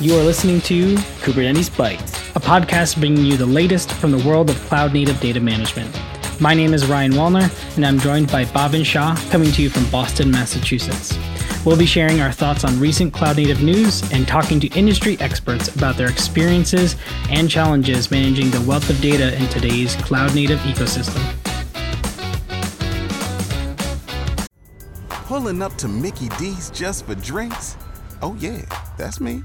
You are listening to Kubernetes Bytes, a podcast bringing you the latest from the world of cloud native data management. My name is Ryan Wallner, and I'm joined by Bhavin Shah, coming to you from Boston, Massachusetts. We'll be sharing our thoughts on recent cloud native news and talking to industry experts about their experiences and challenges managing the wealth of data in today's cloud native ecosystem. Pulling up to Mickey D's just for drinks? Oh, yeah, that's me.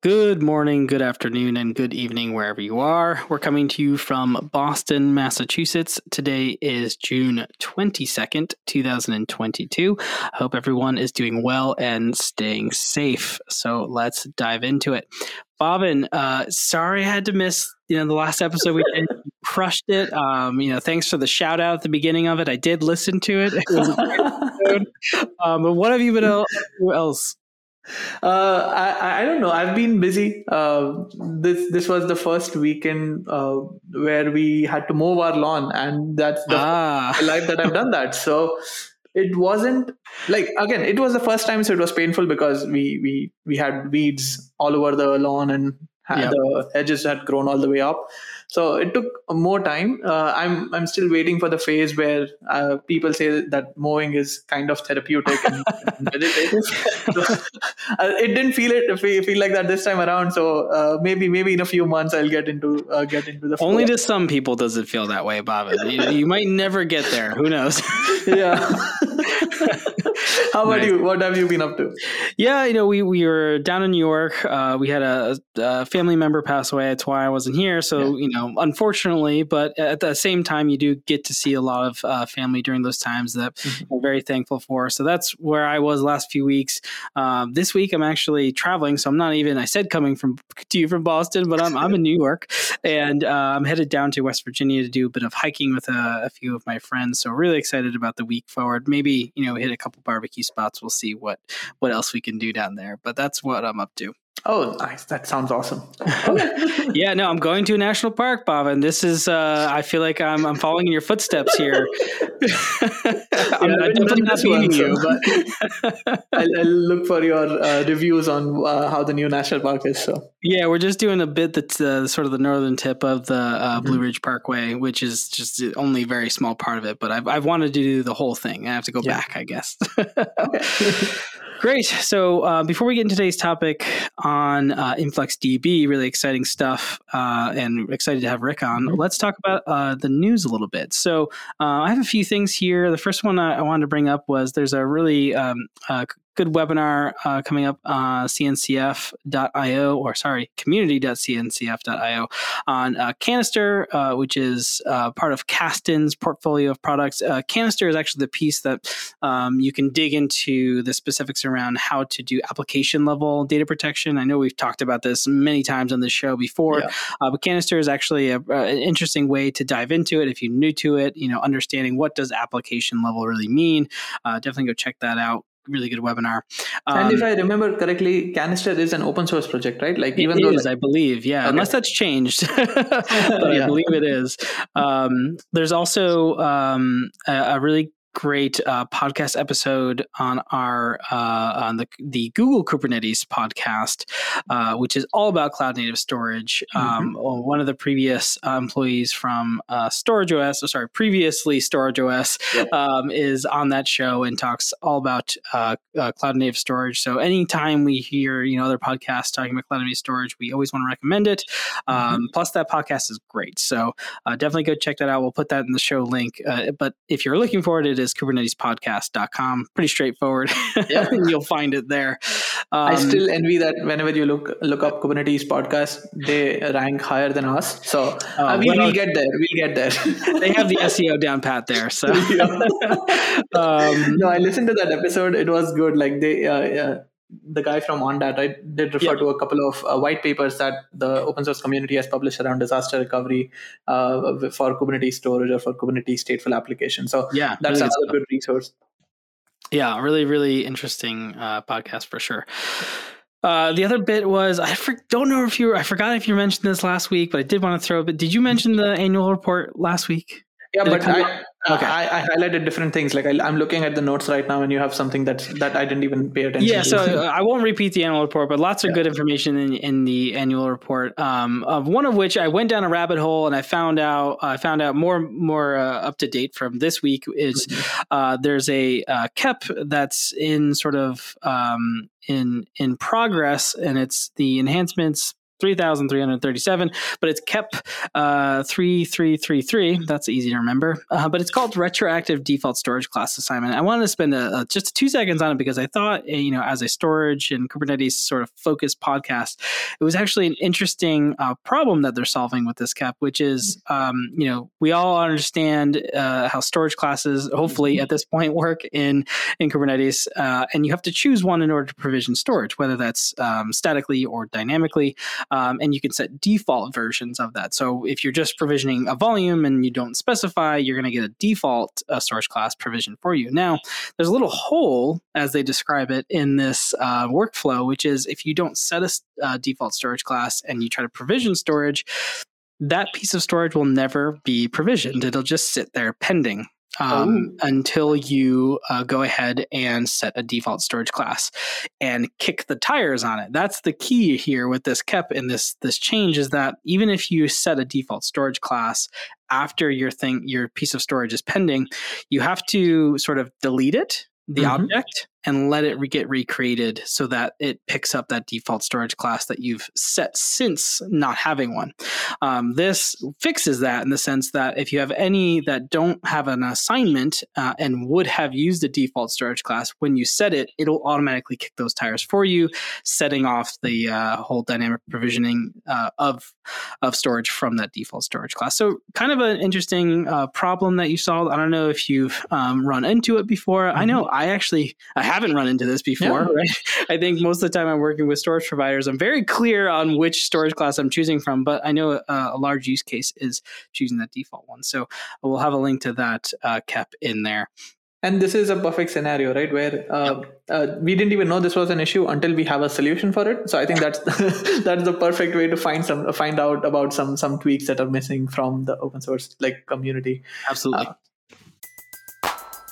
Good morning, good afternoon, and good evening, wherever you are. We're coming to you from Boston, Massachusetts. Today is June 22nd, 2022. I hope everyone is doing well and staying safe. So let's dive into it. Bhavin, uh, sorry I had to miss you know the last episode we did. crushed it. Um, you know, thanks for the shout out at the beginning of it. I did listen to it. it was a great episode. Um, but what have you been else? Uh, I, I don't know. I've been busy. Uh, this this was the first weekend uh, where we had to mow our lawn, and that's the ah. life that I've done that. So it wasn't like again, it was the first time, so it was painful because we we we had weeds all over the lawn and yep. the edges had grown all the way up. So it took more time. Uh, I'm I'm still waiting for the phase where uh, people say that mowing is kind of therapeutic and, meditative. so, uh, it didn't feel it feel like that this time around. So uh, maybe maybe in a few months I'll get into uh, get into the. Only to some people does it feel that way, Bob. You, you might never get there. Who knows? yeah. How about nice. you? What have you been up to? Yeah, you know, we, we were down in New York. Uh, we had a, a, family member pass away. That's why I wasn't here. So, yeah. you know, unfortunately, but at the same time, you do get to see a lot of uh, family during those times that mm-hmm. I'm very thankful for. So that's where I was last few weeks. Um, this week, I'm actually traveling. So I'm not even, I said coming from to you from Boston, but I'm, I'm in New York and uh, I'm headed down to West Virginia to do a bit of hiking with a, a few of my friends. So really excited about the week forward. Maybe, you know, hit a couple barbecue spots. We'll see what what else we can do down there. But that's what I'm up to. Oh, nice! That sounds awesome. yeah, no, I'm going to a national park, Bob, and this is. Uh, I feel like I'm I'm following in your footsteps here. I'm, yeah, definitely not meeting you, but I'll, I'll, look for your uh, reviews on uh, how the new national park is. So yeah, we're just doing a bit that's uh, sort of the northern tip of the uh, Blue mm-hmm. Ridge Parkway, which is just only a very small part of it. But I've I've wanted to do the whole thing. I have to go yeah. back, I guess. Great. So uh, before we get into today's topic on uh, InfluxDB, really exciting stuff, uh, and excited to have Rick on. Mm-hmm. Let's talk about uh, the news a little bit. So uh, I have a few things here. The first one I, I wanted to bring up was there's a really um, uh, good webinar uh, coming up uh, cncf.io or sorry community.cncf.io on uh, Kanister uh, which is uh, part of Kasten's portfolio of products. Uh, Kanister is actually the piece that um, you can dig into the specifics around how to do application level data protection. I know we've talked about this many times on this show before yeah. but Kanister is actually a, a, an interesting way to dive into it if you're new to it you know understanding what does application level really mean. Definitely go check that out really good webinar. Um, and if um, I remember correctly, Kanister is an open source project, right? Like even though, like, I believe, yeah, okay. unless that's changed, but yeah. I believe it is. Um, there's also um, a, a, really great uh, podcast episode on our uh, on the the Google Kubernetes podcast, uh, which is all about cloud native storage. Mm-hmm. Um, one of the previous uh, employees from uh, StorageOS, or sorry, previously StorageOS, yeah. um, is on that show and talks all about uh, cloud native storage. So anytime we hear you know other podcasts talking about cloud native storage, we always want to recommend it. Um, mm-hmm. Plus, that podcast is great. So definitely go check that out. We'll put that in the show link. but if you're looking for it, it is kubernetespodcast.com. Pretty straightforward. Yeah. You'll find it there. Um, I still envy that whenever you look look up Kubernetes podcast, they rank higher than us. So uh, uh we, will get there. We'll get there. they have the SEO down pat there. So um, no, I listened to that episode. It was good. Like they, uh, the guy from Ondat right, did refer to a couple of uh, white papers that the open source community has published around disaster recovery uh, for Kubernetes storage or for Kubernetes stateful application. So yeah, that's really another good resource. Yeah, really, really interesting uh, podcast for sure. Uh, the other bit was I for, don't know if you I forgot if you mentioned this last week, but I did want to throw. But did you mention the annual report last week? Yeah, Did but I, okay. I, I, highlighted different things. Like I, am looking at the notes right now, and you have something that that I didn't even pay attention. Yeah, to. so I won't repeat the annual report, but lots of yeah. good information in, in the annual report. Um, of one of which I went down a rabbit hole, and I found out I found out more more uh, up to date from this week is mm-hmm. uh, there's a uh, KEP that's in sort of um, in in progress, and it's the enhancements 3,337, but it's KEP uh, 3333. That's easy to remember. Uh, but it's called Retroactive Default Storage Class Assignment. I wanted to spend a, a, just two seconds on it because I thought, eh, you know, as a storage and Kubernetes sort of focused podcast, it was actually an interesting uh, problem that they're solving with this KEP, which is, um, you know, we all understand uh, how storage classes, hopefully at this point, work in, in Kubernetes. Uh, and you have to choose one in order to provision storage, whether that's um, statically or dynamically um, and you can set default versions of that. So if you're just provisioning a volume and you don't specify, you're going to get a default uh, storage class provision for you. Now, there's a little hole, as they describe it, in this uh, workflow, which is if you don't set a uh, default storage class and you try to provision storage, that piece of storage will never be provisioned. It'll just sit there pending um, until you uh, go ahead and set a default storage class and kick the tires on it. That's the key here with this KEP and this this change is that even if you set a default storage class after your thing your piece of storage is pending, you have to sort of delete it the mm-hmm. object and let it re- get recreated so that it picks up that default storage class that you've set since not having one. Um, this fixes that in the sense that if you have any that don't have an assignment uh, and would have used a default storage class, when you set it, it'll automatically kick those tires for you, setting off the uh, whole dynamic provisioning uh, of of storage from that default storage class. So, kind of an interesting uh, problem that you solved. I don't know if you've um, run into it before. Mm-hmm. I know I actually I haven't run into this before, yeah. right? I think most of the time I'm working with storage providers, I'm very clear on which storage class I'm choosing from, but I know a, uh, a large use case is choosing that default one. So we'll have a link to that uh, KEP in there. And this is a perfect scenario, right? Where uh, uh, we didn't even know this was an issue until we have a solution for it. So I think that's that's the perfect way to find some find out about some some tweaks that are missing from the open source like community. Absolutely. Uh,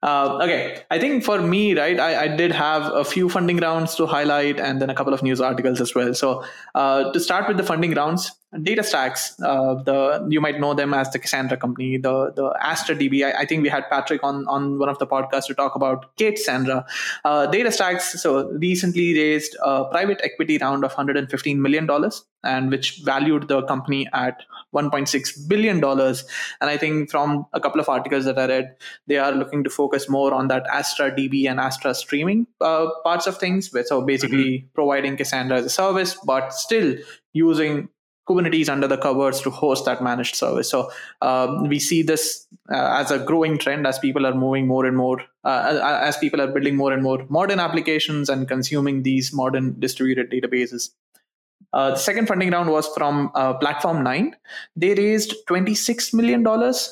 Uh, okay, I think for me, right, I, I, did have a few funding rounds to highlight and then a couple of news articles as well. So uh, to start with the funding rounds, DataStax, uh, the you might know them as the Cassandra company, the the Astra DB. I, I, think we had Patrick on on one of the podcasts to talk about K8ssandra. Uh, DataStax so recently raised a private equity round of 115 million dollars, and which valued the company at 1.6 billion dollars. And I think from a couple of articles that I read, they are looking to focus more on that Astra DB and Astra streaming uh, parts of things. So basically, mm-hmm. providing Cassandra as a service, but still using Kubernetes under the covers to host that managed service. So um, we see this uh, as a growing trend as people are moving more and more, uh, as people are building more and more modern applications and consuming these modern distributed databases. Uh, the second funding round was from uh, Platform9. They raised $26 million.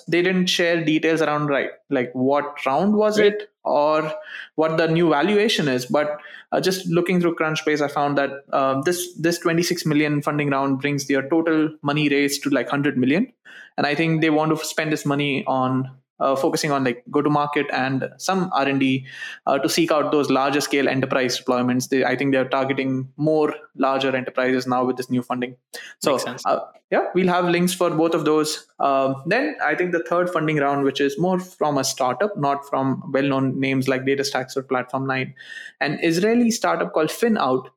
They didn't share details around right, like what round was it or what the new valuation is. But uh, just looking through Crunchbase, I found that uh, this this 26 million funding round brings their total money raised to like 100 million. And I think they want to spend this money on uh, focusing on like go to market and some r&d uh, to seek out those larger scale enterprise deployments. They, i think they're targeting more larger enterprises now with this new funding. So uh, yeah we'll have links for both of those. Um, then i think the third funding round which is more from a startup not from well-known names like datastax or platform 9 an israeli startup called finout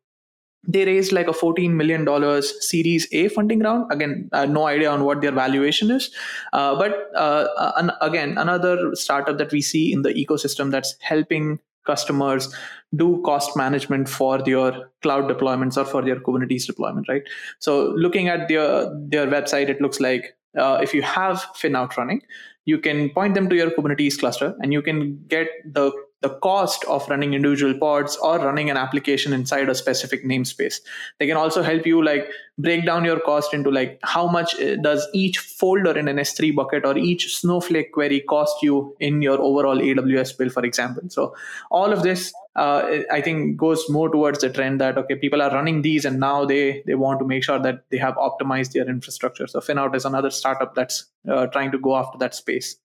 they raised like a $14 million series a funding round. Again uh, no idea on what their valuation is. Uh, but uh, an, again another startup that we see in the ecosystem that's helping customers do cost management for their cloud deployments or for their kubernetes deployment right? So looking at their their website it looks like uh, if you have FinOut running you can point them to your kubernetes cluster and you can get the the cost of running individual pods or running an application inside a specific namespace. They can also help you like break down your cost into like how much uh, does each folder in an s3 bucket or each snowflake query cost you in your overall aws bill for example. So all of this uh, i think goes more towards the trend that okay people are running these and now they they want to make sure that they have optimized their infrastructure. So finout is another startup that's uh, trying to go after that space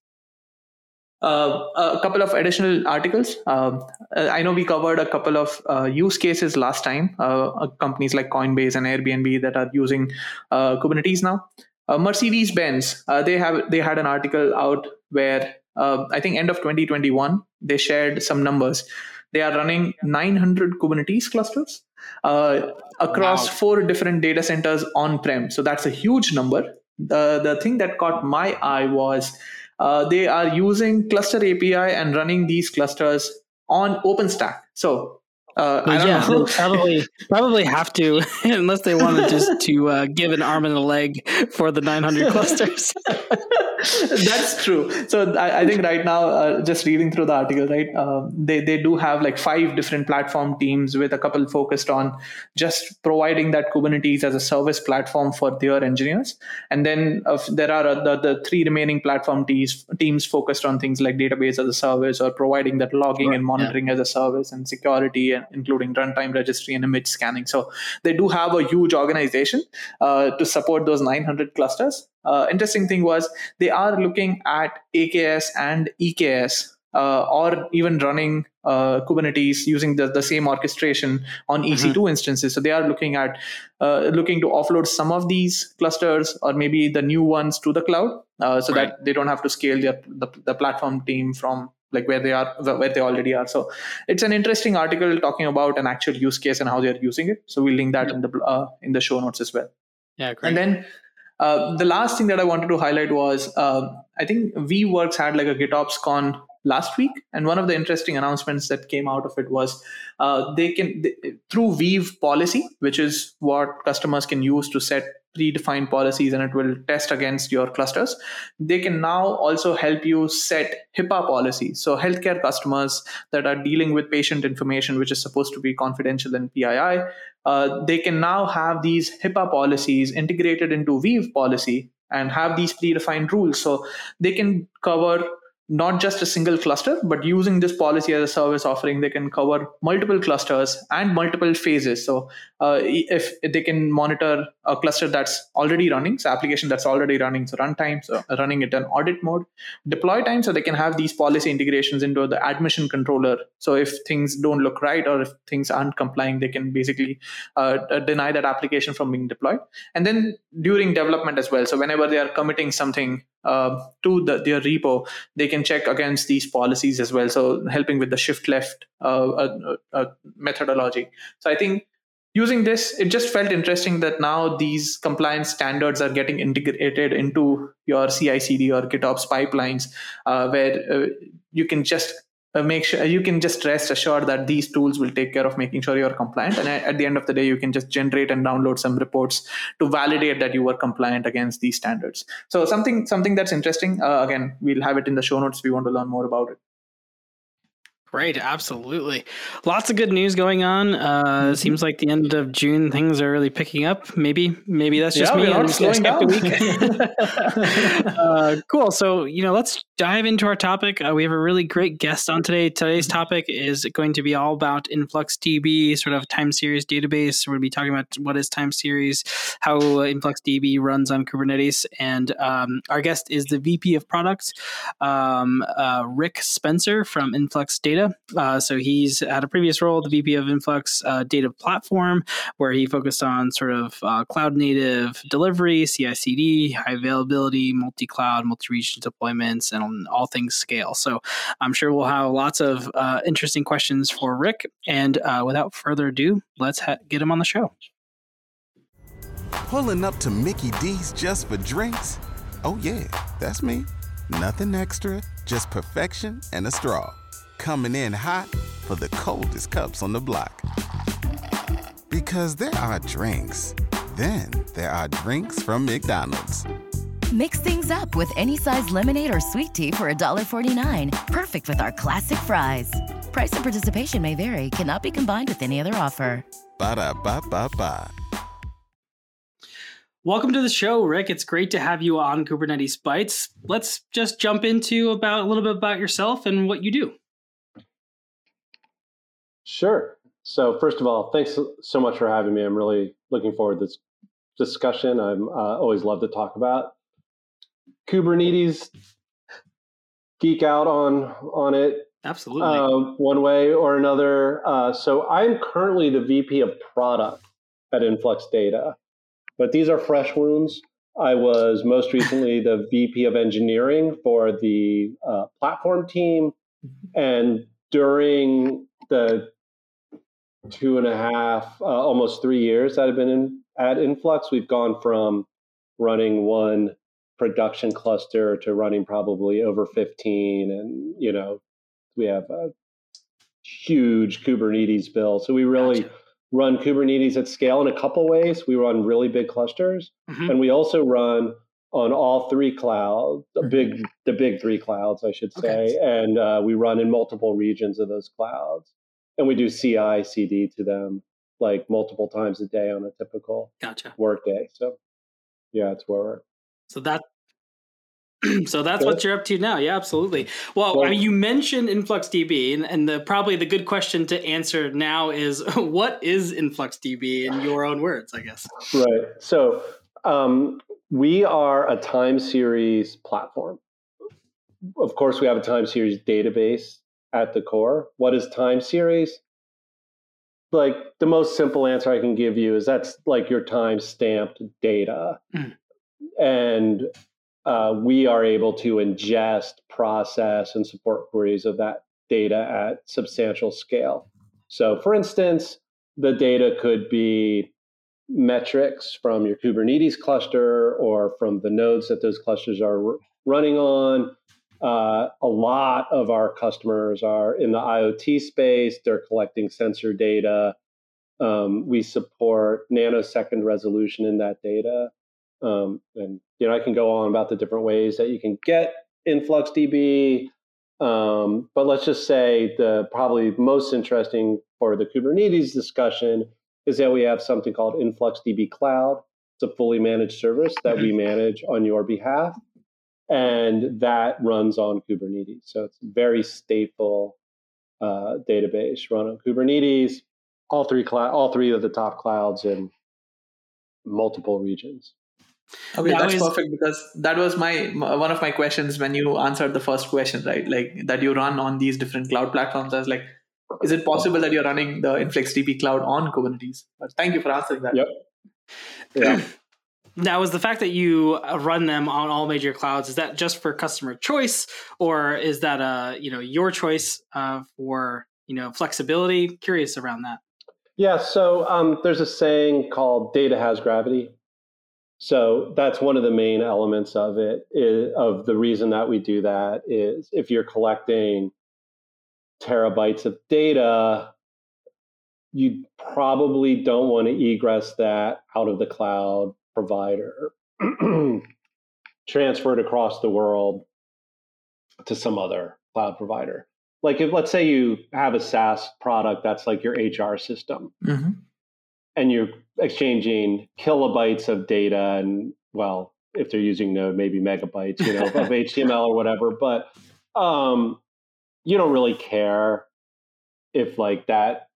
a couple of additional articles. Um, I know we covered a couple of uh, use cases last time. Uh, uh companies like Coinbase and Airbnb that are using uh, Kubernetes now. Uh, Mercedes Benz they have they had an article out where I think end of 2021 they shared some numbers. They are running 900 Kubernetes clusters across wow. four different data centers on prem. So that's a huge number. The the thing that caught my eye was uh, they are using cluster API and running these clusters on OpenStack. So uh, yeah, they probably probably have to unless they wanted just to uh, give an arm and a leg for the 900 clusters. That's true. So I, I, think right now, uh, just reading through the article, right, uh, they they do have like five different platform teams with a couple focused on just providing that Kubernetes as a service platform for their engineers, and then uh, there are the, the three remaining platform teams teams focused on things like database as a service or providing that logging right. and monitoring yeah. as a service and security, and including runtime registry and image scanning. So they do have a huge organization uh, to support those 900 clusters uh, interesting thing was they are looking at AKS and EKS uh, or even running uh, Kubernetes using the, the same orchestration on EC2 mm-hmm. instances. So they are looking at uh, looking to offload some of these clusters or maybe the new ones to the cloud, uh, so right. that they don't have to scale their the, the platform team from like where they are where they already are. So it's an interesting article talking about an actual use case and how they are using it. So we'll link that in the uh, in the show notes as well. Yeah, great. And then uh, the last thing that I wanted to highlight was uh, I think Weaveworks had like a GitOps con last week, and one of the interesting announcements that came out of it was uh, they can they, through Weave policy, which is what customers can use to set predefined policies and it will test against your clusters. They can now also help you set HIPAA policies. So, healthcare customers that are dealing with patient information, which is supposed to be confidential in PII, uh, they can now have these HIPAA policies integrated into Weave policy and have these predefined rules. So, they can cover not just a single cluster, but using this policy as a service offering, they can cover multiple clusters and multiple phases. So uh, if, they can monitor a cluster that's already running, so application that's already running, so runtime, so running it in audit mode, deploy time, so they can have these policy integrations into the admission controller. So if things don't look right or if things aren't complying, they can basically uh, deny that application from being deployed. And then during development as well. So whenever they are committing something uh, to the, their repo, they can check against these policies as well. So helping with the shift left uh, uh, uh, methodology. So I think using this, it just felt interesting that now these compliance standards are getting integrated into your CI/CD or GitOps pipelines, uh, where you can just uh, make sure you can just rest assured that these tools will take care of making sure you're compliant. And at the end of the day you can just generate and download some reports to validate that you were compliant against these standards. So something something that's interesting uh, again we'll have it in the show notes if you want to learn more about it Right, absolutely. Lots of good news going on. Uh, mm-hmm. Seems like the end of June things are really picking up. Maybe, maybe that's just yeah, me. I'm slowing down. uh, cool. So you know, let's dive into our topic. Uh, we have a really great guest on today. Today's topic is going to be all about InfluxDB, sort of time series database. We're going to be talking about what is time series, how InfluxDB runs on Kubernetes, and um, our guest is the VP of Products, um, uh, Rick Spencer from Influx Data Uh, so he's had a previous role, the VP of Influx uh, Data Platform, where he focused on sort of uh, cloud native delivery, CI/CD, high availability, multi-cloud, multi-region deployments, and all things scale. So I'm sure we'll have lots of uh, interesting questions for Rick. And uh, without further ado, let's ha- get him on the show. Pulling up to Mickey D's just for drinks. Oh yeah, that's me. Nothing extra, just perfection and a straw. Coming in hot for the coldest cups on the block. Because there are drinks, then there are drinks from McDonald's. Mix things up with any size lemonade or sweet tea for $1.49. Perfect with our classic fries. Price and participation may vary, cannot be combined with any other offer. Ba da ba ba ba. Welcome to the show, Rick. It's great to have you on Kubernetes Bytes. Let's just jump into about a little bit about yourself and what you do. Sure. So first of all, thanks so much for having me. I'm really looking forward to this discussion. I'm uh, always love to talk about Kubernetes. Geek out on on it. Absolutely. Uh, one way or another. Uh, so I'm currently the VP of product at Influx Data. But these are fresh wounds. I was most recently the VP of engineering for the uh, platform team. And during the two and a half, uh, almost three years that I've been in, at Influx, we've gone from running one production cluster to running probably over 15. And, you know, we have a huge Kubernetes bill. So we really. Gotcha run Kubernetes at scale in a couple ways. We run really big clusters, mm-hmm. and we also run on all three clouds, the mm-hmm. big the big three clouds, I should say, okay. and uh, we run in multiple regions of those clouds, and we do CI CD to them like multiple times a day on a typical gotcha. work day. So yeah, it's where we're. So that so that's what you're up to now. Yeah, absolutely. Well, I mean, you mentioned InfluxDB, and, and the probably the good question to answer now is what is InfluxDB in your own words, I guess. Right. So um, we are a time series platform. Of course, we have a time series database at the core. What is time series? Like the most simple answer I can give you is that's like your time stamped data. Mm. And uh, we are able to ingest, process, and support queries of that data at substantial scale. So, for instance, the data could be metrics from your Kubernetes cluster or from the nodes that those clusters are running on. Uh, a lot of our customers are in the IoT space, they're collecting sensor data. Um, we support nanosecond resolution in that data. Um, and you know, I can go on about the different ways that you can get InfluxDB. Um, but let's just say the probably most interesting for the Kubernetes discussion is that we have something called InfluxDB Cloud. It's a fully managed service that we manage on your behalf, and that runs on Kubernetes. So it's very stateful uh, database run on Kubernetes. All three cl- all three of the top clouds in multiple regions. Okay, that that's perfect because that was my one of my questions when you answered the first question, right? Like that you run on these different cloud platforms. I was like, is it possible that you're running the InfluxDB cloud on Kubernetes? But thank you for answering that. Yep. Yeah. Now, is the fact that you run them on all major clouds is that just for customer choice, or is that uh you know your choice uh, for you know flexibility? Curious around that. Yeah, so um, there's a saying called "data has gravity," So that's one of the main elements of it. Is, of the reason that we do that is if you're collecting terabytes of data, you probably don't want to egress that out of the cloud provider, transfer it across the world to some other cloud provider. Like if let's say you have a SaaS product that's like your HR system. Mm-hmm and you're exchanging kilobytes of data and well if they're using node maybe megabytes you know of html or whatever but um, you don't really care if like that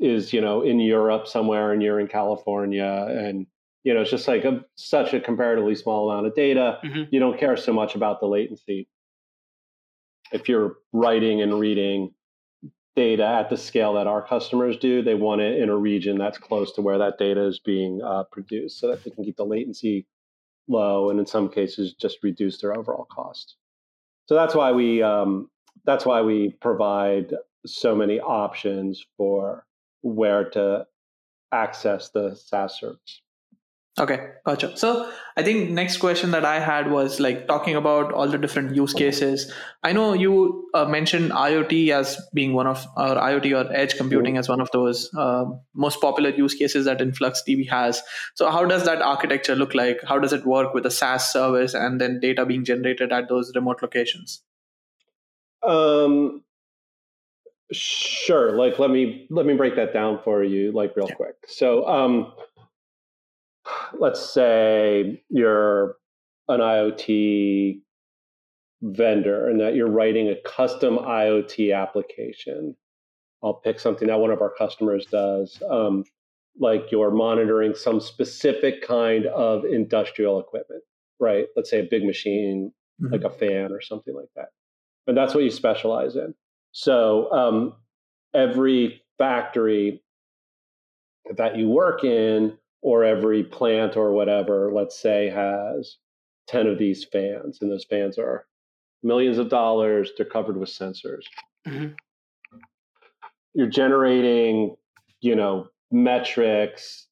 is you know in europe somewhere and you're in california and you know it's just like a, such a comparatively small amount of data mm-hmm. you don't care so much about the latency if you're writing and reading data at the scale that our customers do, they want it in a region that's close to where that data is being uh, produced so that they can keep the latency low and in some cases just reduce their overall cost. So that's why we um, that's why we provide so many options for where to access the SaaS service. Okay, gotcha. So I think next question that I had was like talking about all the different use cases. I know you uh, mentioned IoT as being one of, or IoT or edge computing as one of those uh, most popular use cases that InfluxDB has. So how does that architecture look like? How does it work with a SaaS service and then data being generated at those remote locations? Um, sure. Like let me let me break that down for you, like real yeah. quick. So um let's say you're an IoT vendor and that you're writing a custom IoT application. I'll pick something that one of our customers does, um, like you're monitoring some specific kind of industrial equipment, right? Let's say a big machine, mm-hmm. like a fan or something like that. And that's what you specialize in. So um, every factory that you work in or every plant or whatever, let's say, has 10 of these fans, and those fans are millions of dollars, they're covered with sensors. Mm-hmm. You're generating, you know, metrics,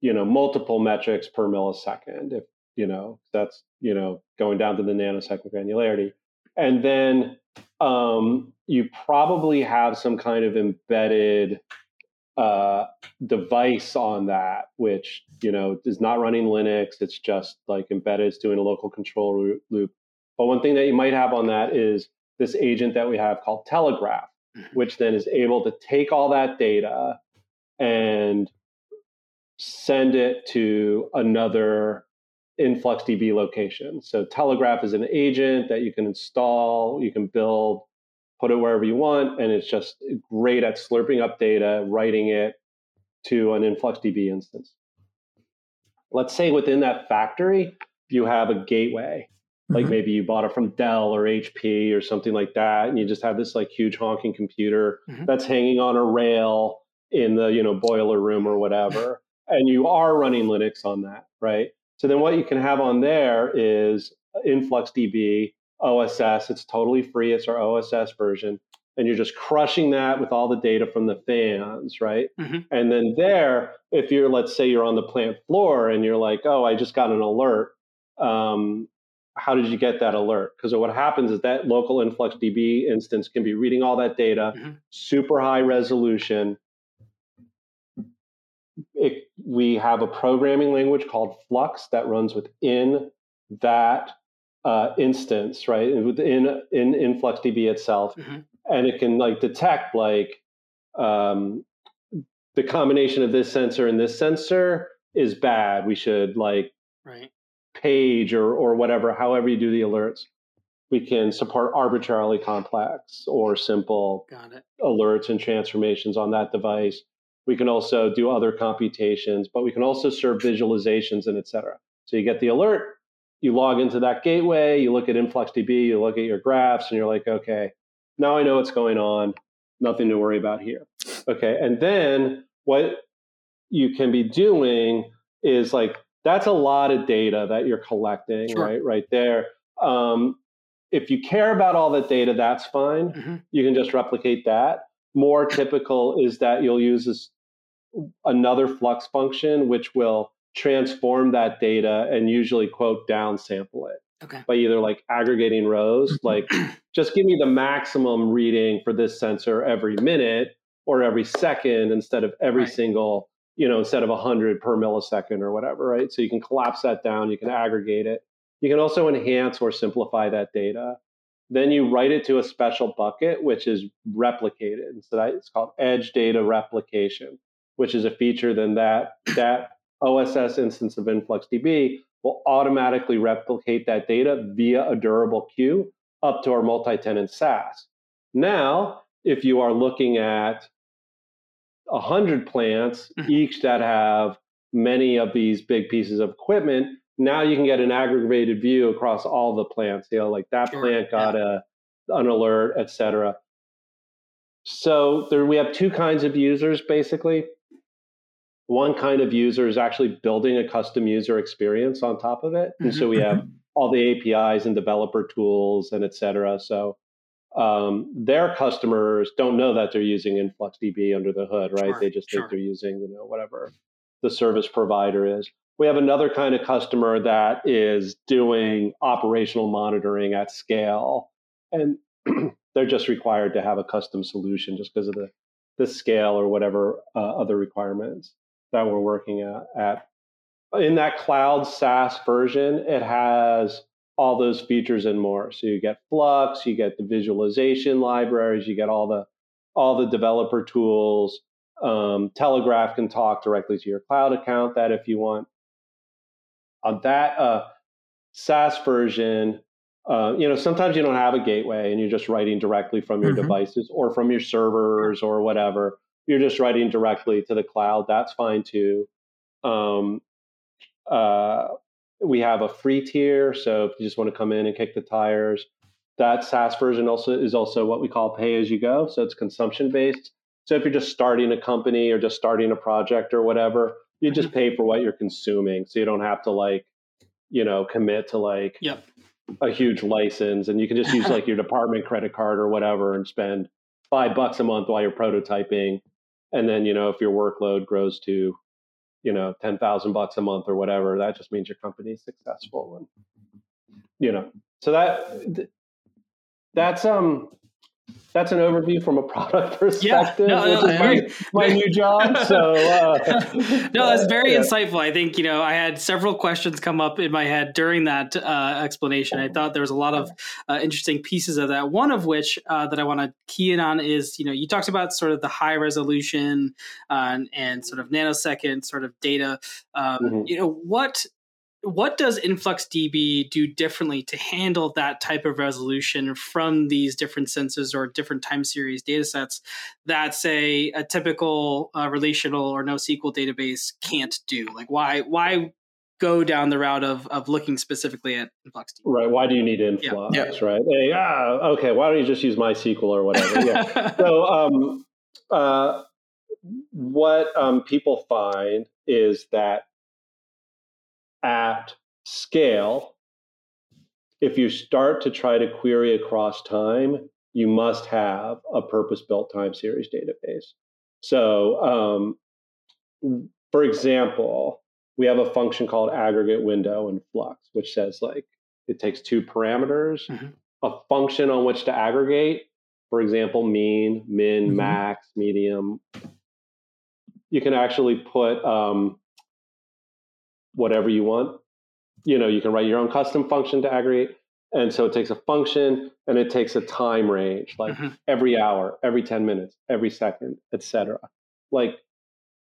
you know, multiple metrics per millisecond. If, you know, that's, you know, going down to the nanosecond granularity. And then um, you probably have some kind of embedded uh, device on that, which you know is not running Linux. It's just like embedded. It's doing a local control loop. But one thing that you might have on that is this agent that we have called Telegraf, mm-hmm. which then is able to take all that data and send it to another InfluxDB location. So Telegraf is an agent that you can install, you can build, put it wherever you want, and it's just great at slurping up data, writing it to an InfluxDB instance. Let's say within that factory, you have a gateway. Like mm-hmm. maybe you bought it from Dell or HP or something like that, and you just have this like huge honking computer mm-hmm. that's hanging on a rail in the you know boiler room or whatever, and you are running Linux on that, right? So then what you can have on there is InfluxDB OSS. It's totally free. It's our OSS version. And you're just crushing that with all the data from the fans, right? Mm-hmm. And then there, if you're, let's say you're on the plant floor and you're like, oh, I just got an alert. Um, how did you get that alert? Because what happens is that local InfluxDB instance can be reading all that data, mm-hmm. super high resolution. It, we have a programming language called Flux that runs within that uh, instance, right, within in InfluxDB itself, mm-hmm. and it can like detect like um, the combination of this sensor and this sensor is bad. We should like right. page or or whatever, however you do the alerts. We can support arbitrarily complex or simple alerts and transformations on that device. We can also do other computations, but we can also serve visualizations and etc. So you get the alert, you log into that gateway, you look at InfluxDB, you look at your graphs, and you're like, okay, now I know what's going on. Nothing to worry about here. Okay. And then what you can be doing is like, that's a lot of data that you're collecting, sure. right? Right there. Um, if you care about all that data, that's fine. Mm-hmm. You can just replicate that. More typical is that you'll use this another flux function, which will transform that data and usually quote down sample it okay. by either like aggregating rows, mm-hmm. like just give me the maximum reading for this sensor every minute or every second instead of every right. single, you know, instead of 100 per millisecond or whatever, right? So you can collapse that down, you can aggregate it. You can also enhance or simplify that data. Then you write it to a special bucket, which is replicated. So that it's called edge data replication, which is a feature then that that OSS instance of InfluxDB will automatically replicate that data via a durable queue up to our multi-tenant SaaS. Now, if you are looking at 100 plants, mm-hmm. each that have many of these big pieces of equipment, now you can get an aggregated view across all the plants. You know, like that sure. plant got yeah. a an alert, etc. So there, we have two kinds of users basically. One kind of user is actually building a custom user experience on top of it, and mm-hmm. so we have mm-hmm. all the APIs and developer tools and et cetera. So um, their customers don't know that they're using InfluxDB under the hood, right? Sure, they just sure. think they're using, you know, whatever the service provider is. We have another kind of customer that is doing operational monitoring at scale, and they're just required to have a custom solution just because of the the scale or whatever uh, other requirements that we're working at. In that cloud SaaS version, it has all those features and more. So you get Flux, you get the visualization libraries, you get all the all the developer tools. Um, Telegraf can talk directly to your cloud account. That if you want. On that uh, SaaS version, uh, you know sometimes you don't have a gateway and you're just writing directly from your mm-hmm. devices or from your servers or whatever. You're just writing directly to the cloud. That's fine too. Um, uh, we have a free tier, so if you just want to come in and kick the tires, that SaaS version also is also what we call pay as you go. So it's consumption based. So if you're just starting a company or just starting a project or whatever, you just mm-hmm. pay for what you're consuming. So you don't have to like, you know, commit to like yep. a huge license and you can just use like your department credit card or whatever and spend five bucks a month while you're prototyping. And then, you know, if your workload grows to you know, 10,000 bucks a month or whatever, that just means your company is successful. And, you know, so that, that's, um, that's an overview from a product perspective. Yeah, no, no, my, my, new job. So uh, no, that's very yeah. insightful. I think you know I had several questions come up in my head during that uh, explanation. I thought there was a lot of uh, interesting pieces of that. One of which uh, that I want to key in on is you know you talked about sort of the high resolution uh, and, and, sort of nanosecond sort of data. Um, mm-hmm. You know what what does InfluxDB do differently to handle that type of resolution from these different sensors or different time series data sets that, say, a typical uh, relational or NoSQL database can't do? Like, why why go down the route of of looking specifically at InfluxDB? Right. Why do you need Influx? Yeah. yeah. Right. Hey, ah, okay. Why don't you just use MySQL or whatever? Yeah. so, um, uh, what um, people find is that at scale, if you start to try to query across time, you must have a purpose built time series database. So, um, for example, we have a function called aggregate window in Flux, which says like it takes two parameters, mm-hmm. a function on which to aggregate, for example, mean, min, mm-hmm. max, median. You can actually put um, whatever you want. You know, you can write your own custom function to aggregate. And so it takes a function and it takes a time range, like mm-hmm. every hour, every 10 minutes, every second, etc. Like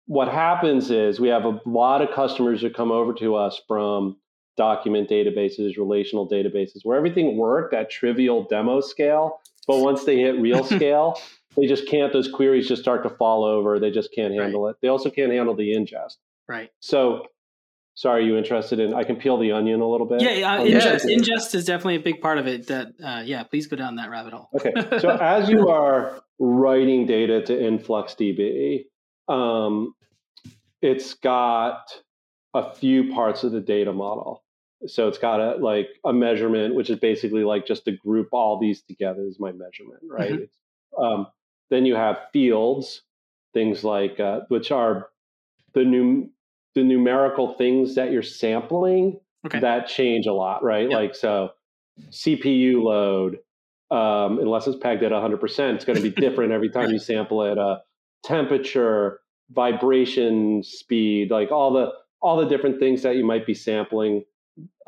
what happens is we have a lot of customers who come over to us from document databases, relational databases, where everything worked at trivial demo scale. But once they hit real scale, they just can't, those queries just start to fall over. They just can't handle right. it. They also can't handle the ingest. Right. So sorry, are you interested in? I can peel the onion a little bit. Yeah, uh, ingest, ingest is definitely a big part of it. That uh, yeah, please go down that rabbit hole. okay, so as you are writing data to InfluxDB, um, it's got a few parts of the data model. So it's got a like a measurement, which is basically like just to group all these together is my measurement, right? Mm-hmm. Um, then you have fields, things like uh, which are the new the numerical things that you're sampling okay. that change a lot, right? Yep. Like so CPU load, um, unless it's pegged at 100%, it's going to be different every time you sample it. Uh, temperature, vibration speed, like all the all the different things that you might be sampling.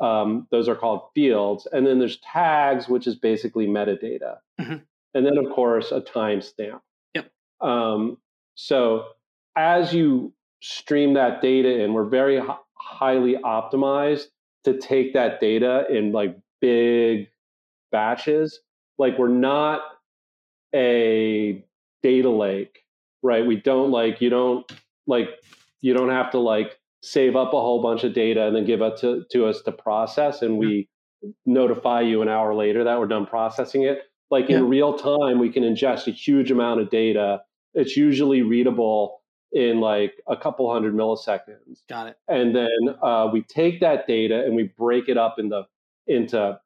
Um, those are called fields, and then there's tags, which is basically metadata, mm-hmm. and then of course a timestamp. Yep. Um, so as you stream that data in. We're very h- highly optimized to take that data in like big batches. Like we're not a data lake, right? We don't like you don't like you don't have to like save up a whole bunch of data and then give it to, to us to process and we notify you an hour later that we're done processing it. Like in real time, we can ingest a huge amount of data. It's usually readable in like a couple hundred milliseconds. Got it. And then uh, we take that data and we break it up into into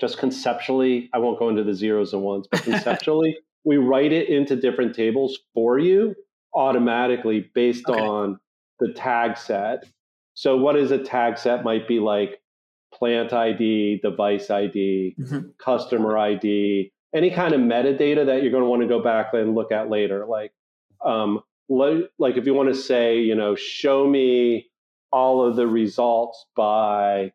just conceptually. I won't go into the zeros and ones, but conceptually, we write it into different tables for you automatically based okay. on the tag set. So, what is a tag set? Might be like plant ID, device ID, mm-hmm. customer ID, any kind of metadata that you're going to want to go back and look at later. Like, um, like if you want to say, you know, show me all of the results by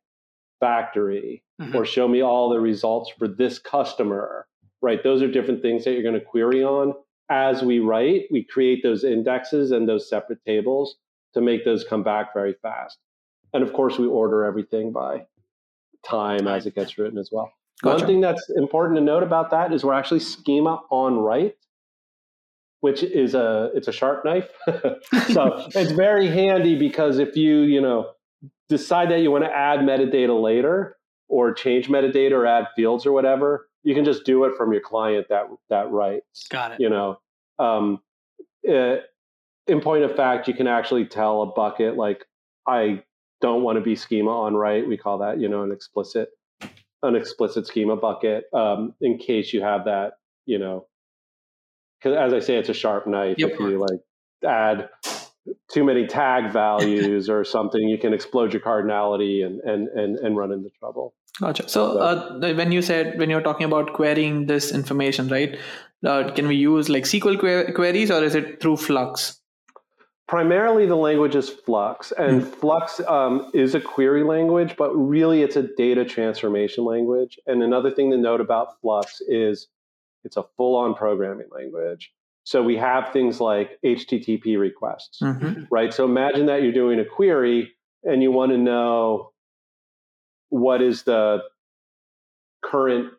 factory mm-hmm. or show me all the results for this customer, right? Those are different things that you're going to query on. As we write, we create those indexes and those separate tables to make those come back very fast. And of course, we order everything by time as it gets written as well. Gotcha. One thing that's important to note about that is we're actually schema on write, which is a it's a sharp knife. so it's very handy because if you you know decide that you want to add metadata later or change metadata or add fields or whatever, you can just do it from your client that that writes. Got it. You know, um, it, eh, in point of fact, you can actually tell a bucket like I don't want to be schema on write. We call that, you know, an explicit, an explicit schema bucket um, in case you have that, you know, because as I say, it's a sharp knife. Yep. If you like add too many tag values or something, you can explode your cardinality and and and, and run into trouble. Gotcha. So, uh, when you said when you're talking about querying this information, right? Uh, can we use like SQL que- queries or is it through Flux? primarily the language is Flux, and mm Flux um, is a query language, but really it's a data transformation language. And another thing to note about Flux is it's a full-on programming language. So we have things like HTTP requests, mm-hmm. right? So imagine that you're doing a query and you want to know what is the current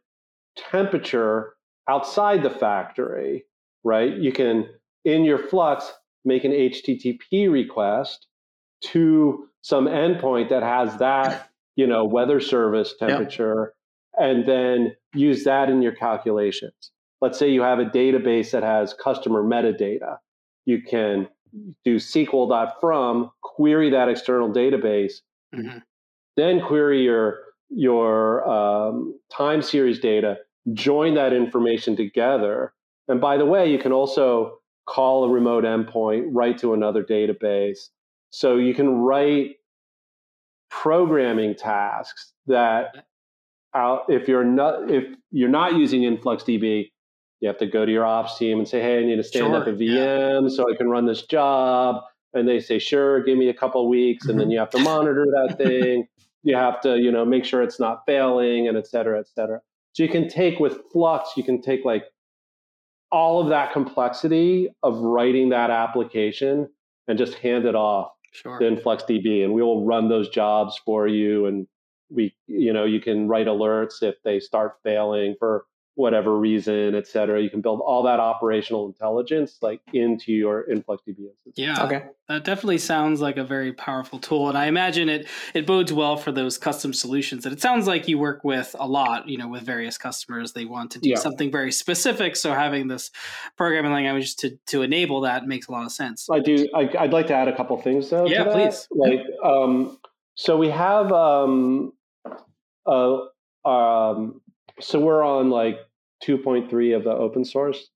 temperature outside the factory, right? You can in your Flux make an HTTP request to some endpoint that has that, you know, weather service temperature, yeah. and then use that in your calculations. Let's say you have a database that has customer metadata. You can do SQL.from, query that external database, mm-hmm. then query your your um, time series data, join that information together. And by the way, you can also call a remote endpoint, write to another database. So you can write programming tasks that out if you're not if you're not using InfluxDB, you have to go to your ops team and say, "Hey, I need to stand sure. up a VM yeah. so I can run this job." And they say, "Sure, give me a couple weeks," and then mm-hmm. you have to monitor that thing. you have to, you know, make sure it's not failing, and et cetera, et cetera. So you can take with Flux, you can take like all of that complexity of writing that application and just hand it off sure. to InfluxDB, and we will run those jobs for you. And we, you know, you can write alerts if they start failing for whatever reason, et cetera. You can build all that operational intelligence like into your InfluxDB instance. Yeah. Okay. That definitely sounds like a very powerful tool. And I imagine it it bodes well for those custom solutions that it sounds like you work with a lot, you know, with various customers. They want to do yeah. something very specific. So having this programming language to to enable that makes a lot of sense. I do I, would like to add a couple things though. Yeah, please. Like um so we have um uh um so we're on like 2.3 of the open source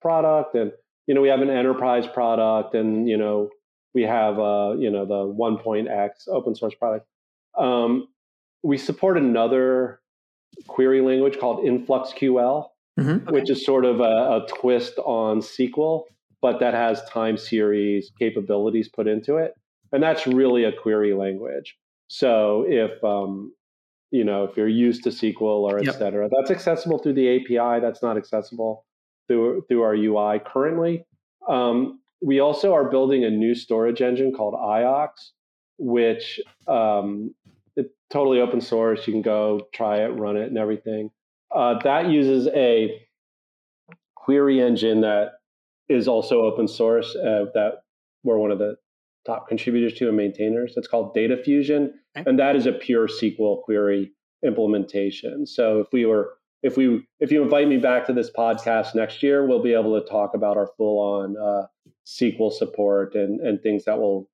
product and you know we have an enterprise product and you know we have uh you know the 1.x open source product um, we support another query language called influxql mm-hmm. okay. which is sort of a, a, twist on sql but that has time series capabilities put into it and that's really a query language so if um, you know, if you're used to SQL or et yep. cetera. That's accessible through the API. That's not accessible through through our UI currently. Um, we also are building a new storage engine called IOX, which um, it's totally open source. You can go try it, run it, and everything. Uh, that uses a query engine that is also open source. Uh, that we're one of the top contributors to and maintainers. It's called DataFusion, okay. and that is a pure SQL query implementation. So if we were if we if you invite me back to this podcast next year, we'll be able to talk about our full on uh, SQL support and and things that will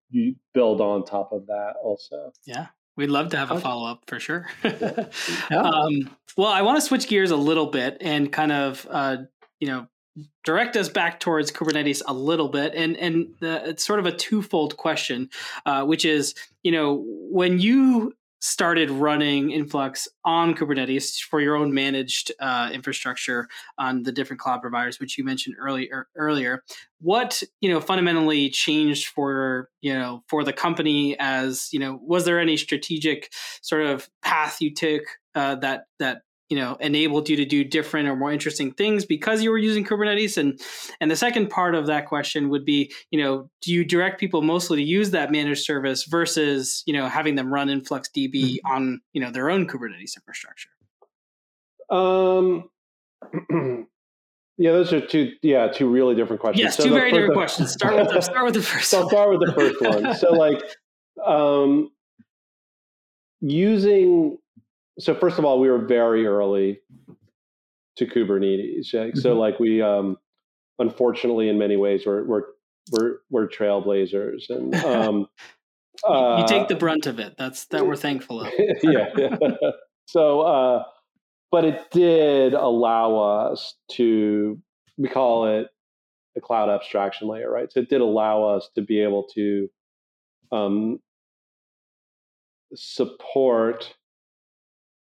build on top of that also. Yeah. We'd love to have a follow up for sure. yeah. um, well, I want to switch gears a little bit and kind of, uh, you know, direct us back towards Kubernetes a little bit, and and the, it's sort of a twofold question, uh, which is, you know, when you started running Influx on Kubernetes for your own managed uh, infrastructure on the different cloud providers, which you mentioned earlier. Earlier, what you know fundamentally changed for you know for the company? As you know, was there any strategic sort of path you took uh, that that you know enabled you to do different or more interesting things because you were using kubernetes? And and the second part of that question would be you know do you direct people mostly to use that managed service versus you know having them run influxdb mm-hmm. on you know their own kubernetes infrastructure? Um yeah those are two yeah two really different questions. Yes so two very different questions. Start with the, start with the first so i'll start with the first one. So like um using so first of all, we were very early to Kubernetes. Right? Mm-hmm. So like we, um, unfortunately, in many ways, we're we're we're, we're trailblazers, and um, uh, you take the brunt of it. That's that we're thankful of. yeah, yeah. So, uh, but it did allow us to we call it the cloud abstraction layer, right? So it did allow us to be able to um, support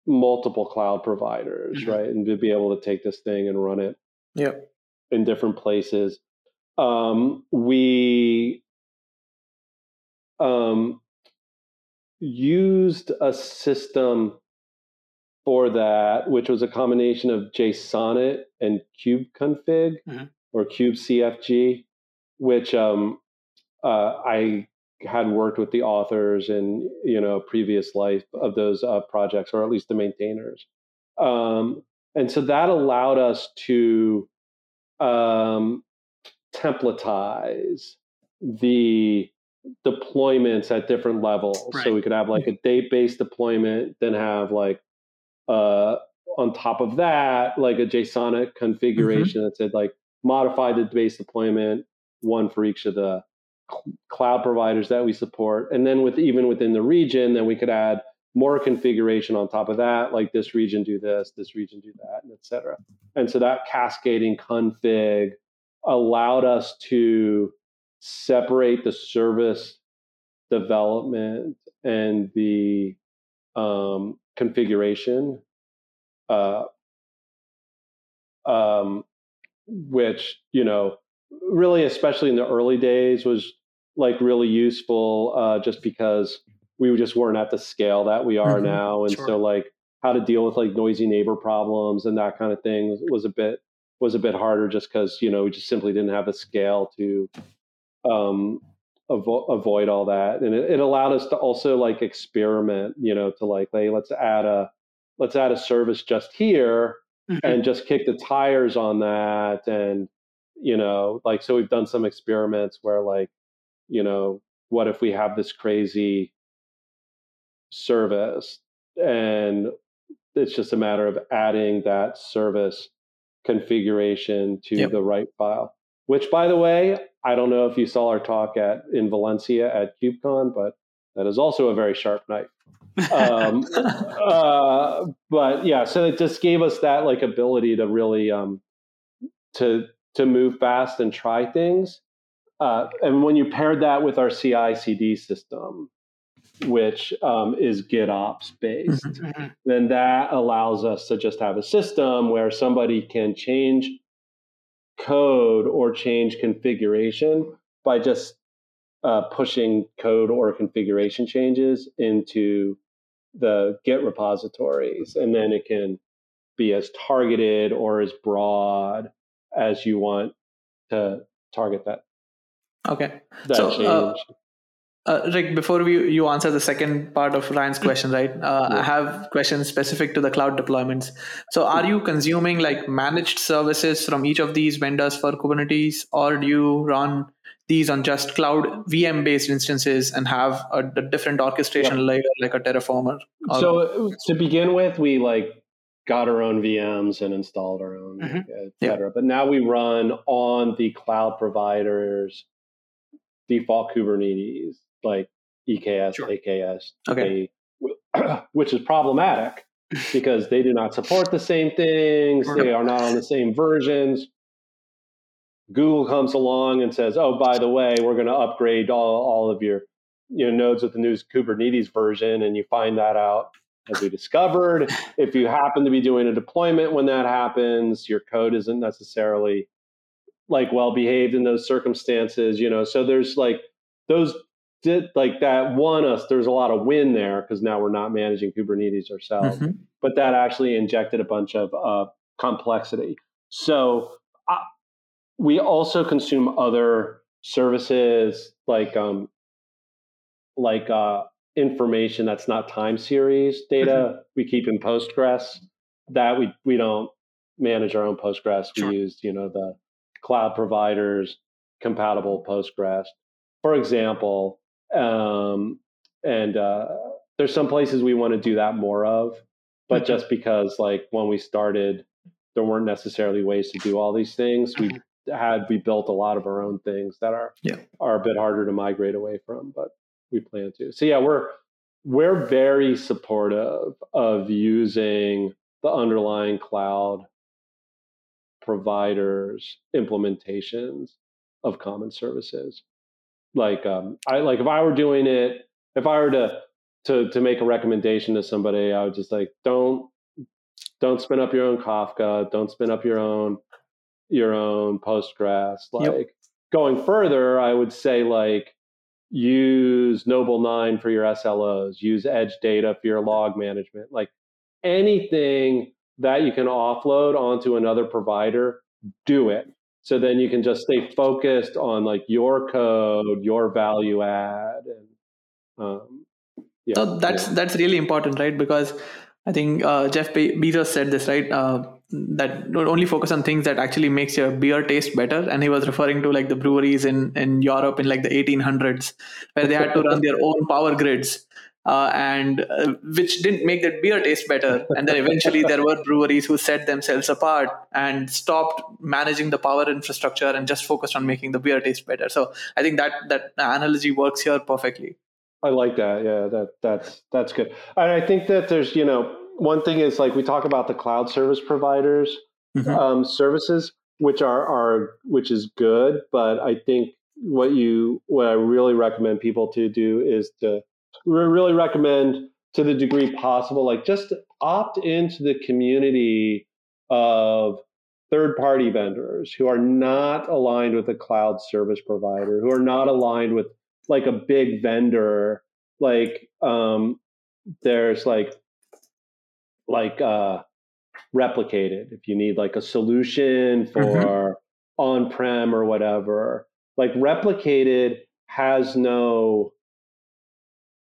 multiple cloud providers, mm-hmm. right? And to be able to take this thing and run it yep. in different places. Um, we um, used a system for that, which was a combination of Jsonnet and kubeconfig mm-hmm. or kubecfg, which um, uh, I had worked with the authors in you know previous life of those uh, projects or at least the maintainers um, and so that allowed us to um, templatize the deployments at different levels right. so we could have like a date-based deployment then have like uh, on top of that like a json mm-hmm. configuration mm-hmm. that said like modify the base deployment one for each of the cloud providers that we support. And then with even within the region, then we could add more configuration on top of that, like this region do this, this region do that, and et cetera. And so that cascading config allowed us to separate the service development and the um, configuration, uh, um, which you know really, especially in the early days, was like really useful uh, just because we just weren't at the scale that we are mm-hmm. now, and sure. so like how to deal with like noisy neighbor problems and that kind of thing was a bit was a bit harder just because you know we just simply didn't have the scale to um, avo- avoid all that, and it, it allowed us to also like experiment, you know, to like hey, let's add a let's add a service just here mm-hmm. and just kick the tires on that and you know like so we've done some experiments where like you know, what if we have this crazy service and it's just a matter of adding that service configuration to yep. the right file. Which, by the way, I don't know if you saw our talk at in Valencia at KubeCon, but that is also a very sharp knife. um, uh, but yeah, so it just gave us that like ability to really um, to to move fast and try things. Uh, and when you paired that with our CI CD system, which um, is GitOps based, mm-hmm. mm-hmm. then that allows us to just have a system where somebody can change code or change configuration by just uh, pushing code or configuration changes into the Git repositories. And then it can be as targeted or as broad as you want to target that Okay. That so, uh, uh, Rick, before we, you answer the second part of Ryan's question, right? Uh, yeah. I have questions specific to the cloud deployments. So, are you consuming like managed services from each of these vendors for Kubernetes, or do you run these on just cloud VM based instances and have a, a different orchestration yeah. layer like a Terraform? Or, so, to begin with, we like got our own VMs and installed our own, mm-hmm. et cetera. Yeah. But now we run on the cloud providers default Kubernetes, like EKS, sure. AKS, okay. They, which is problematic because they do not support the same things. They are not on the same versions. Google comes along and says, "Oh, by the way, we're going to upgrade all, all of your you know nodes with the new Kubernetes version," and you find that out as we discovered. if you happen to be doing a deployment when that happens, your code isn't necessarily like well behaved in those circumstances. You know, so there's like those did like that won us. There's a lot of win there because now we're not managing Kubernetes ourselves, mm-hmm. but that actually injected a bunch of uh, complexity. So uh, we also consume other services like um, like uh, information that's not time series data. Mm-hmm. We keep in Postgres. That we we don't manage our own Postgres. Sure. We use you know the cloud providers compatible Postgres, for example um, and uh, there's some places we want to do that more of, but mm-hmm. just because like when we started, there weren't necessarily ways to do all these things. We mm-hmm. had we built a lot of our own things that are yeah. are a bit harder to migrate away from, but we plan to. So yeah, we're we're very supportive of using the underlying cloud providers implementations of common services like um, I like if I were doing it, if I were to to to make a recommendation to somebody, I would just like don't don't spin up your own Kafka, don't spin up your own your own Postgres. Like yep. going further, I would say like use Nobl9 for your SLOs, use Edge Delta for your log management, like anything that you can offload onto another provider, do it. So then you can just stay focused on like your code your value add and um, yeah so that's yeah. that's really important right? Because i think uh, jeff Be- bezos said this right? Uh, that don't only focus on things that actually makes your beer taste better. And he was referring to like the breweries in in europe in like the 1800s where they had to run their own power grids uh, and uh, which didn't make that beer taste better. And then eventually there were breweries who set themselves apart and stopped managing the power infrastructure and just focused on making the beer taste better. So I think that that analogy works here perfectly. I like that. Yeah, that that's that's good. And I think that there's you know one thing is like we talk about the cloud service providers mm-hmm. um, services, which are are which is good, but I think what you what I really recommend people to do is to we really recommend to the degree possible, like just opt into the community of third party vendors who are not aligned with a cloud service provider, who are not aligned with like a big vendor. Like um, there's like like uh, replicated if you need like a solution for mm-hmm. on prem or whatever. Like replicated has no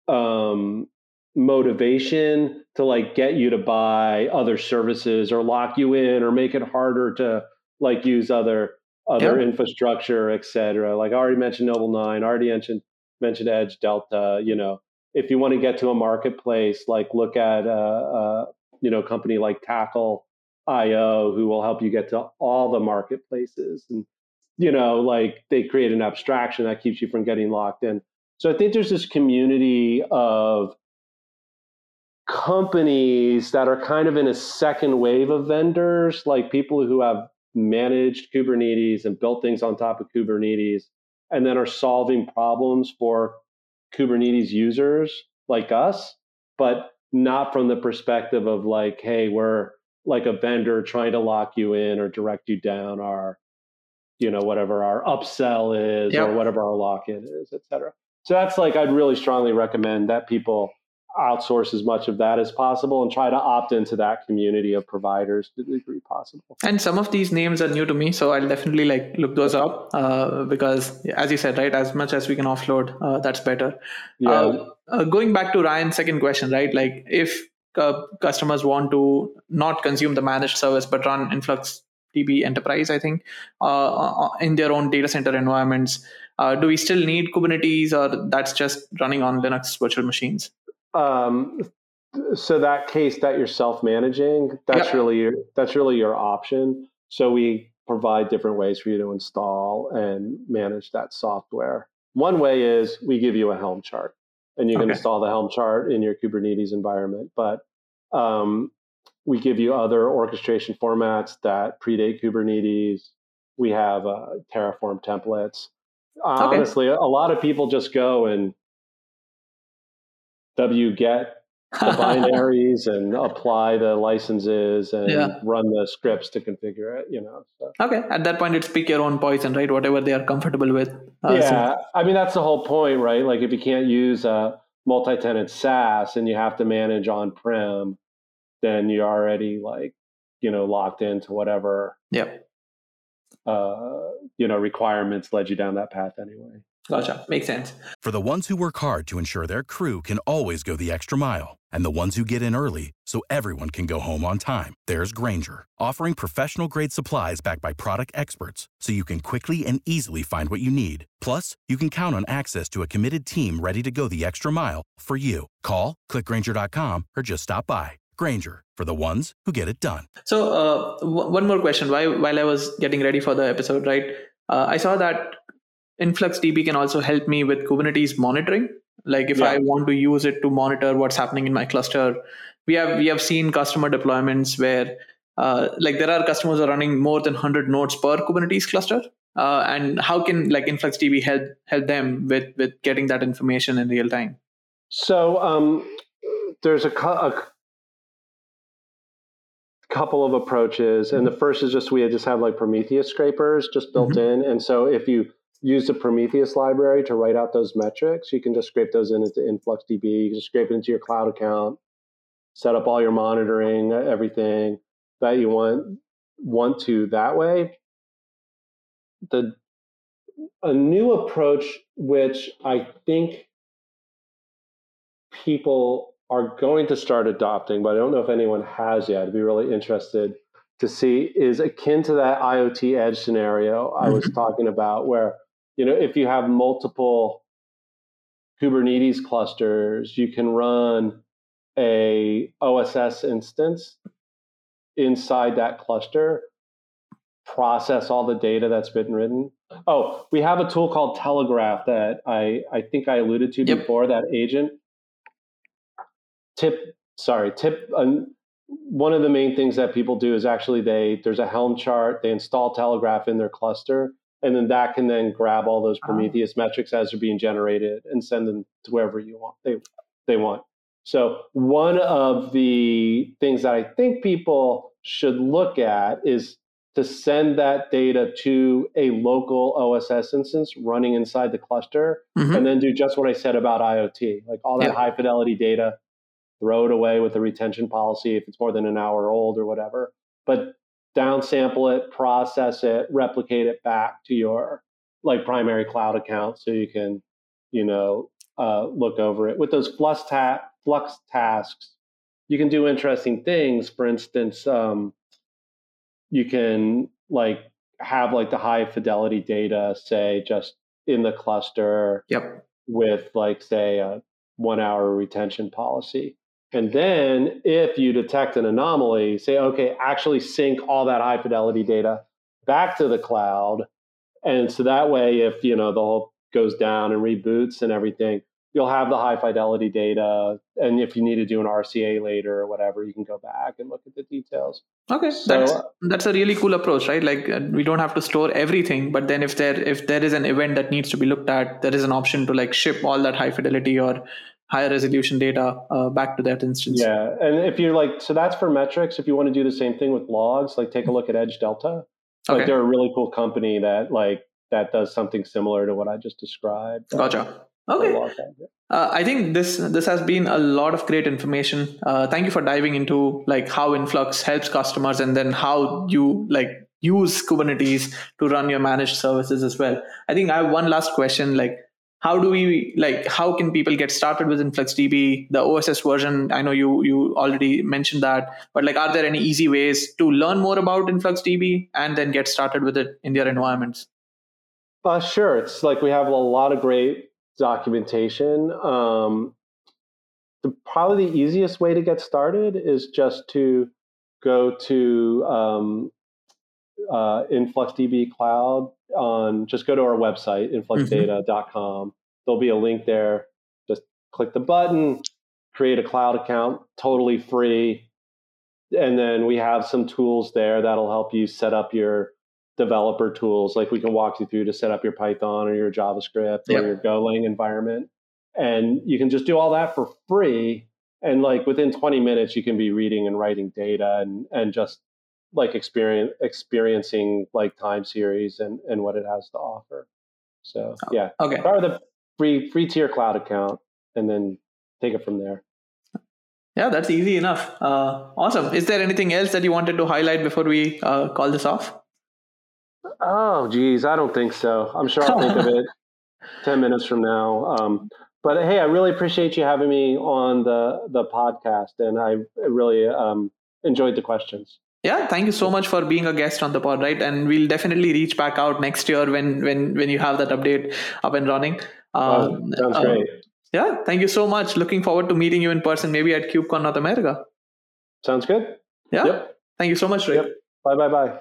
um, motivation to like get you to buy other services or lock you in or make it harder to like use other other yep. infrastructure, et cetera. Like I already mentioned Nobl9, already mentioned mentioned Edge Delta. You know, if you want to get to a marketplace, like look at a, a you know company like Tackle IO, who will help you get to all the marketplaces, and you know, like they create an abstraction that keeps you from getting locked in. So I think there's this community of companies that are kind of in a second wave of vendors, like people who have managed Kubernetes and built things on top of Kubernetes, and then are solving problems for Kubernetes users like us, but not from the perspective of like, hey, we're like a vendor trying to lock you in or direct you down our, you know, whatever our upsell is yep. or whatever our lock in is, et cetera. So that's like I'd really strongly recommend that people outsource as much of that as possible and try to opt into that community of providers to the degree possible. And some of these names are new to me, so I'll definitely like look those up uh, because, as you said, right, as much as we can offload, uh, that's better. Yeah. Uh, uh going back to Ryan's second question, right, like if uh, customers want to not consume the managed service but run Influx DB Enterprise, I think, uh, in their own data center environments uh, do we still need Kubernetes, or that's just running on Linux virtual machines? Um, so that case that you're self-managing, that's really your that's really your option. So we provide different ways for you to install and manage that software. One way is we give you a Helm chart, and you can okay. install the Helm chart in your Kubernetes environment. But um, we give you other orchestration formats that predate Kubernetes. We have uh, Terraform templates. Okay. Honestly, a lot of people just go and wget the binaries and apply the licenses and yeah. run the scripts to configure it you know so. okay at that point it's pick your own poison right whatever they are comfortable with uh, yeah so. i mean that's the whole point right like if you can't use a multi-tenant saas and you have to manage on-prem then you're already like you know locked into whatever yep uh you know requirements led you down that path anyway Gotcha. Makes sense. For the ones who work hard to ensure their crew can always go the extra mile, and the ones who get in early so everyone can go home on time, there's Grainger, offering professional grade supplies backed by product experts so you can quickly and easily find what you need. Plus, you can count on access to a committed team ready to go the extra mile for you. Call, clickgrainger.com, or just stop by. Grainger, for the ones who get it done. So, uh, w- one more question. While, while I was getting ready for the episode, right, uh, I saw that InfluxDB can also help me with Kubernetes monitoring. Like if yeah. I want to use it to monitor what's happening in my cluster, we have we have seen customer deployments where uh, like there are customers are running more than 100 nodes per Kubernetes cluster. Uh, and how can like InfluxDB help help them with with getting that information in real time? So um, there's a, a couple of approaches, and the first is just we just have like Prometheus scrapers just built mm-hmm. in, and so if you use the Prometheus library to write out those metrics. You can just scrape those in into InfluxDB. You can just scrape it into your cloud account, set up all your monitoring, everything that you want want to that way. The a new approach which I think people are going to start adopting, but I don't know if anyone has yet. I'd be really interested to see is akin to that IoT edge scenario I was mm-hmm. talking about, where you know, if you have multiple Kubernetes clusters, you can run a OSS instance inside that cluster, process all the data that's been written. Oh, we have a tool called Telegraf that I, I think I alluded to yep. before, that agent. Tip, sorry, tip. Um, one of the main things that people do is actually they there's a Helm chart, they install Telegraf in their cluster, and then that can then grab all those ah. Prometheus oh. metrics as they're being generated and send them to wherever you want they they want. So one of the things that I think people should look at is to send that data to a local OSS instance running inside the cluster, mm-hmm. and then do just what I said about IoT, like all that yeah. high fidelity data, throw it away with the retention policy if it's more than an hour old or whatever. But downsample it, process it, replicate it back to your like primary cloud account so you can, you know, uh, look over it. With those flux, ta- flux tasks, you can do interesting things. For instance, um, you can like have like the high fidelity data, say just in the cluster. Yep. With like say a one hour retention policy. And then if you detect an anomaly, say, okay, actually sync all that high fidelity data back to the cloud. And so that way, if you know the whole goes down and reboots and everything, you'll have the high fidelity data. And if you need to do an RCA later or whatever, you can go back and look at the details. Okay, so, that's that's a really cool approach, right? Like uh, we don't have to store everything, but then if there if there is an event that needs to be looked at, there is an option to like ship all that high fidelity or higher resolution data uh, back to that instance. Yeah, and if you're like, so that's for metrics. If you want to do the same thing with logs, like take a look at Edge Delta. Like okay. they're a really cool company that like that does something similar to what I just described. Gotcha. Okay. Uh, I think this this has been a lot of great information. Uh, thank you for diving into like how Influx helps customers and then how you like use Kubernetes to run your managed services as well. I think I have one last question. Like, how do we like how can people get started with influxdb? The oss version i know you you already mentioned that but like are there any easy ways to learn more about influxdb and then get started with it in their environments? Uh, sure. It's like we have a lot of great documentation. Um, the probably the easiest way to get started is just to go to um, uh, InfluxDB Cloud on just go to our website influxdata.com. Mm-hmm. There'll be a link there. Just click the button, create a cloud account, totally free. And then we have some tools there that'll help you set up your developer tools. Like we can walk you through to set up your Python or your JavaScript yep. or your Golang environment. And you can just do all that for free. And like within 20 minutes, you can be reading and writing data and, and just like experience experiencing like time series and, and what it has to offer. So oh, yeah. Okay. Start with a free free tier cloud account and then take it from there. Yeah, that's easy enough. Uh, awesome. Is there anything else that you wanted to highlight before we uh, call this off? Oh, geez, I don't think so. I'm sure I'll think of it 10 minutes from now. Um, but hey, I really appreciate you having me on the, the podcast, and I really um, enjoyed the questions. Yeah, thank you so much for being a guest on the pod, right? And we'll definitely reach back out next year when when when you have that update up and running. Um, sounds uh, great. Yeah, thank you so much. Looking forward to meeting you in person, maybe at KubeCon North America. Sounds good. Yeah. Yep. Thank you so much, Rick. Yep. Bye bye bye.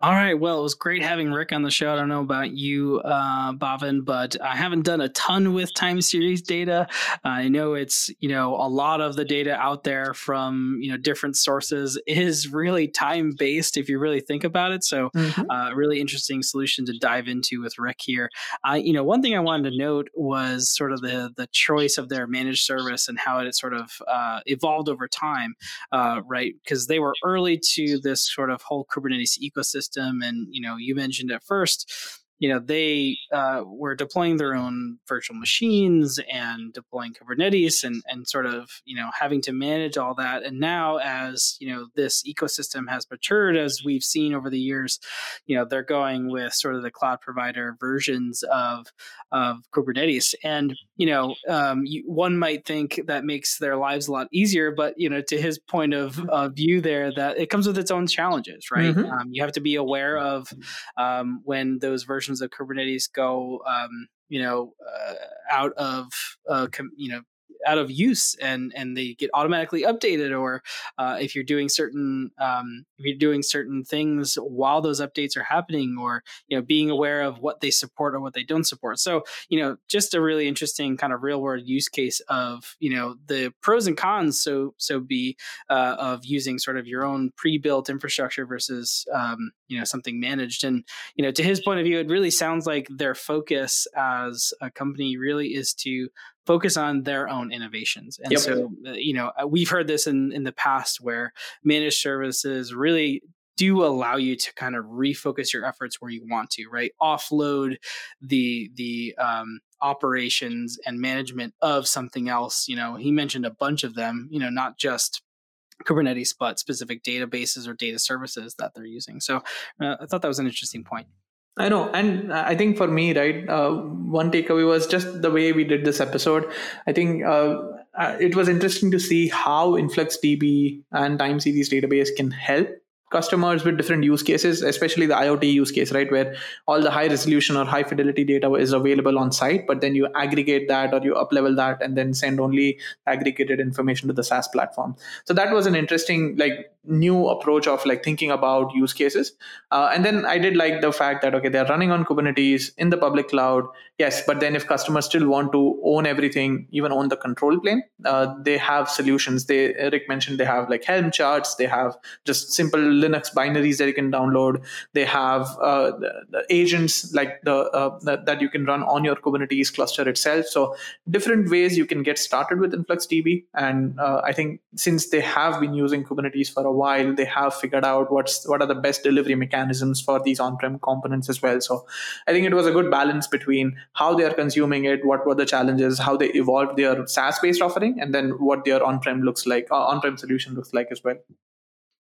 All right. Well, it was great having Rick on the show. I don't know about you, uh, Bhavin, but I haven't done a ton with time series data. I know it's, you know, a lot of the data out there from, you know, different sources is really time based if you really think about it. So, mm-hmm. uh, really interesting solution to dive into with Rick here. I, you know, one thing I wanted to note was sort of the the choice of their managed service and how it sort of uh, evolved over time, uh, right? Because they were early to this sort of whole Kubernetes ecosystem system. And, you know, you mentioned at first, you know they uh, were deploying their own virtual machines and deploying kubernetes and, and sort of you know having to manage all that. And now as you know this ecosystem has matured as we've seen over the years you know they're going with sort of the cloud provider versions of of kubernetes. And you know um, you, one might think that makes their lives a lot easier but you know to his point of uh, view there that it comes with its own challenges right? Mm-hmm. um, you have to be aware of um, when those versions versions of Kubernetes go, um, you know, uh, out of, uh, com- you know, out of use and and they get automatically updated or uh, if you're doing certain um, if you're doing certain things while those updates are happening or you know being aware of what they support or what they don't support. So you know just a really interesting kind of real world use case of you know the pros and cons so so be uh, of using sort of your own pre-built infrastructure versus um, you know something managed. And you know to his point of view it really sounds like their focus as a company really is to focus on their own innovations. And yep. so, uh, you know, uh, we've heard this in, in the past where managed services really do allow you to kind of refocus your efforts where you want to, right? Offload the the um, operations and management of something else. You know, he mentioned a bunch of them. You know, not just Kubernetes, but specific databases or data services that they're using. So uh, I thought that was an interesting point. I know, and I think for me, right, uh, one takeaway was just the way we did this episode. I think uh, uh it was interesting to see how InfluxDB and time series database can help customers with different use cases, especially the IoT use case, right, where all the high resolution or high fidelity data is available on site, but then you aggregate that or you uplevel that and then send only aggregated information to the SaaS platform. So that was an interesting, like, new approach of like thinking about use cases. Uh, and then I did like the fact that okay, they're running on Kubernetes in the public cloud, yes, but then if customers still want to own everything, even own the control plane, uh, they have solutions. They Rick mentioned they have like Helm charts, they have just simple Linux binaries that you can download. They have uh, the, the agents like the, uh, the, that you can run on your Kubernetes cluster itself. So different ways you can get started with InfluxDB. And uh, I think since they have been using Kubernetes for a while, they have figured out what's what are the best delivery mechanisms for these on-prem components as well. So I think it was a good balance between how they are consuming it, what were the challenges, how they evolved their SaaS-based offering, and then what their on-prem looks like, uh, on-prem solution looks like as well.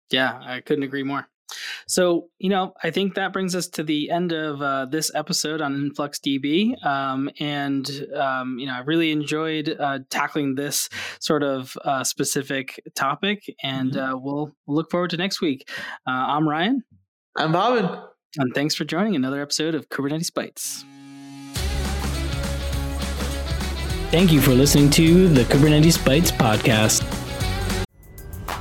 Yeah, I couldn't agree more. So, you know, I think that brings us to the end of uh, this episode on InfluxDB. Um, and, um, you know, I really enjoyed uh, tackling this sort of uh, specific topic. And mm-hmm. Uh, we'll, we'll look forward to next week. Uh, I'm Ryan. I'm Bhavin. And thanks for joining another episode of Kubernetes Bytes. Thank you for listening to the Kubernetes Bytes podcast.